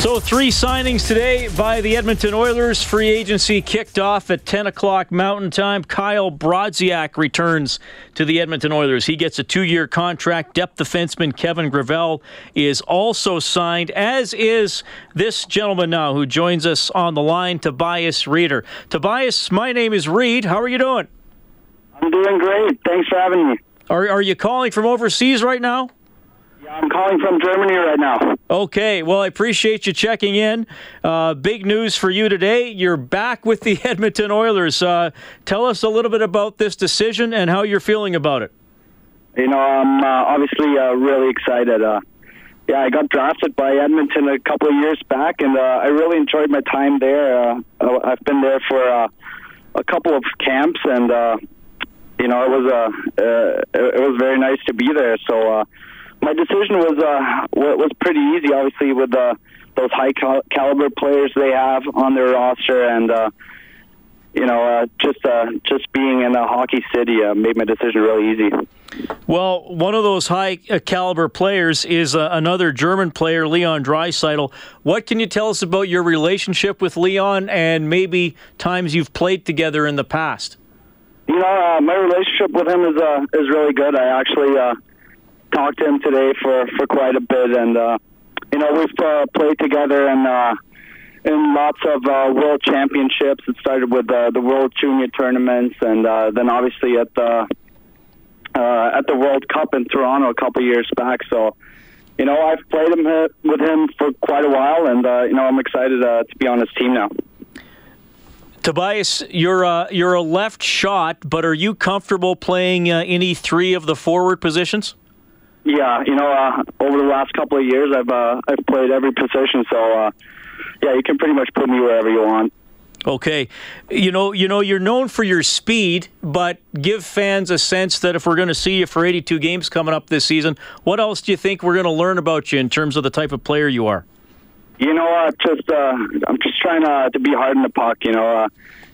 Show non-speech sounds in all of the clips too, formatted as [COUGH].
So, three signings today by the Edmonton Oilers. Free agency kicked off at 10 o'clock Mountain Time. Kyle Brodziak returns to the Edmonton Oilers. He gets a two year contract. Depth defenseman Kevin Gravel is also signed, as is this gentleman now who joins us on the line, Tobias Rieder. Tobias, my name is Reed. How are you doing? I'm doing great. Thanks for having me. Are, are you calling from overseas right now? Yeah, I'm calling from Germany right now. Okay, well, I appreciate you checking in. Uh, big news for you today. You're back with the [LAUGHS] Edmonton Oilers. Uh, tell us a little bit about this decision and how you're feeling about it. You know, I'm uh, obviously uh, really excited. Uh, yeah, I got drafted by Edmonton a couple of years back, and uh, I really enjoyed my time there. Uh, I've been there for uh, a couple of camps, and uh, you know, it was uh, uh, it was very nice to be there. So uh, my decision was uh, was pretty easy. Obviously, with uh, those high cal- caliber players they have on their roster, and uh, you know, uh, just uh, just being in a hockey city uh, made my decision really easy. Well, one of those high uh, caliber players is uh, another German player, Leon Draisaitl. What can you tell us about your relationship with Leon and maybe times you've played together in the past? You know, uh, my relationship with him is uh, is really good. I actually uh, talked to him today for, for quite a bit, and uh, you know we've uh, played together in uh, in lots of uh, world championships. It started with uh, the World Junior tournaments, and uh, then obviously at the uh, at the World Cup in Toronto a couple years back. So. You know, I've played him uh, with him for quite a while, and uh, you know, I'm excited uh, to be on his team now. Tobias, you're a, you're a left shot, but are you comfortable playing uh, any three of the forward positions? Yeah, you know, uh, over the last couple of years, I've uh, I've played every position, so uh, yeah, you can pretty much put me wherever you want. Okay, you know, you know, you're known for your speed, but give fans a sense that if we're going to see you for 82 games coming up this season, what else do you think we're going to learn about you in terms of the type of player you are? You know, uh, just uh, I'm just trying uh, to be hard in the puck. You know, uh,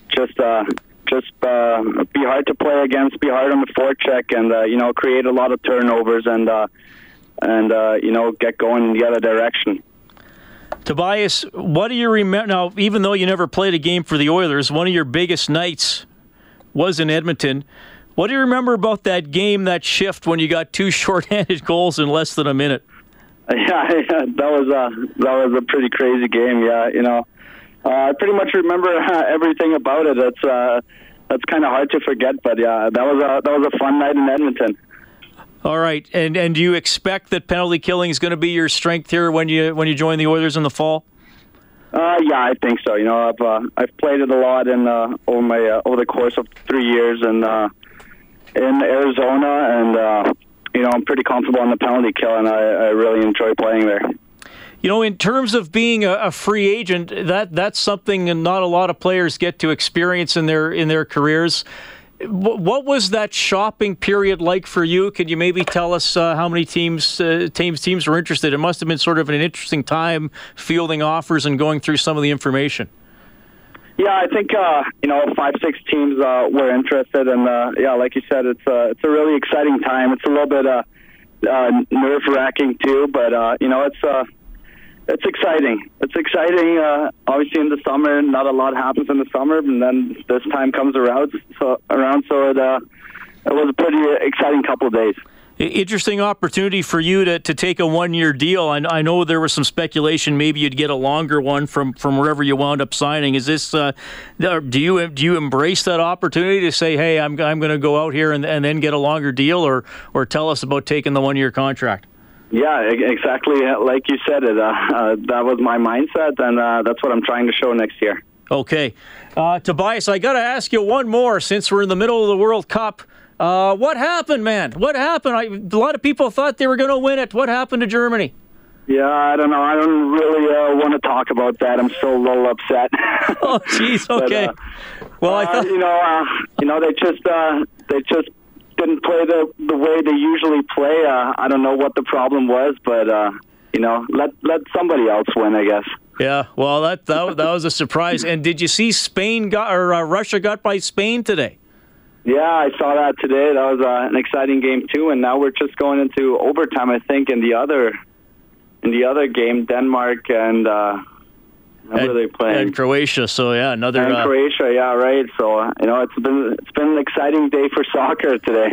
just uh, just uh, be hard to play against, be hard on the forecheck, and uh, you know, create a lot of turnovers and uh, and uh, you know, get going in the other direction. Tobias, what do you remember? Now, even though you never played a game for the Oilers, one of your biggest nights was in Edmonton. What do you remember about that game, that shift when you got two [LAUGHS] shorthanded goals in less than a minute? [LAUGHS] Yeah, [LAUGHS] that was a that was a pretty crazy game. Yeah, you know, uh, I pretty much remember uh, [LAUGHS] everything about it. That's uh, that's kind of hard to forget, but yeah, that was a that was a fun night in Edmonton. All right, and and do you expect that penalty killing is going to be your strength here when you when you join the Oilers in the fall? Uh, yeah, I think so. You know, I've uh, I've played it a lot in uh, over my uh, over the course of three years in uh, in Arizona, and uh, you know, I'm pretty comfortable on the penalty kill, and I, I really enjoy playing there. You know, in terms of being a, a free agent, that that's something not a lot of players get to experience in their in their careers. What, what was that shopping period like for you? Could you maybe tell us uh, how many teams uh, teams teams were interested? It must have been sort of an interesting time fielding offers and going through some of the information. Yeah, I think uh, you know five, six teams uh, were interested, and uh, yeah, like you said, it's uh, it's a really exciting time. It's a little bit uh, uh, nerve wracking too, but uh, you know it's uh, it's exciting. It's exciting. Uh, obviously, in the summer, not a lot happens in the summer, and then this time comes around. So around, so it uh, it was a pretty exciting couple of days. Interesting opportunity for you to, to take a one year deal. I, I know there was some speculation maybe you'd get a longer one from, from wherever you wound up signing. Is this uh, do you do you embrace that opportunity to say, hey, I'm I'm going to go out here and, and then get a longer deal, or or tell us about taking the one year contract? Yeah, exactly like you said it. Uh, uh, that was my mindset, and uh, that's what I'm trying to show next year. Okay, uh, Tobias, I got to ask you one more since we're in the middle of the World Cup. Uh, what happened, man? What happened? I, a lot of people thought they were going to win it. What happened to Germany? Yeah, I don't know. I don't really uh, want to talk about that. I'm still a little upset. oh, jeez. [LAUGHS] Okay. But, uh, well, I thought you know, uh, you know, they just uh, they just didn't play the the way they usually play. Uh, I don't know what the problem was, but uh, you know, let let somebody else win, I guess. Yeah, well, that that, that was a surprise. And did you see Spain got or uh, Russia got by Spain today? Yeah, I saw that today. That was uh, an exciting game too. And now we're just going into overtime, I think, in the other in the other game, Denmark and. Uh, and, really playing? And Croatia. So yeah, another. And uh, Croatia, yeah, right. So you know, it's been it's been an exciting day for soccer today.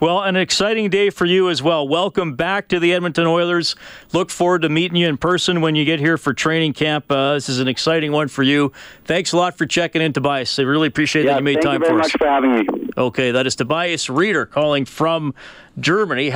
Well, an exciting day for you as well. Welcome back to the Edmonton Oilers. Look forward to meeting you in person when you get here for training camp. Uh, this is an exciting one for you. Thanks a lot for checking in, Tobias. I really appreciate yeah, that you made time for us. Thank you very much for having me. Okay, that is Tobias Rieder calling from Germany.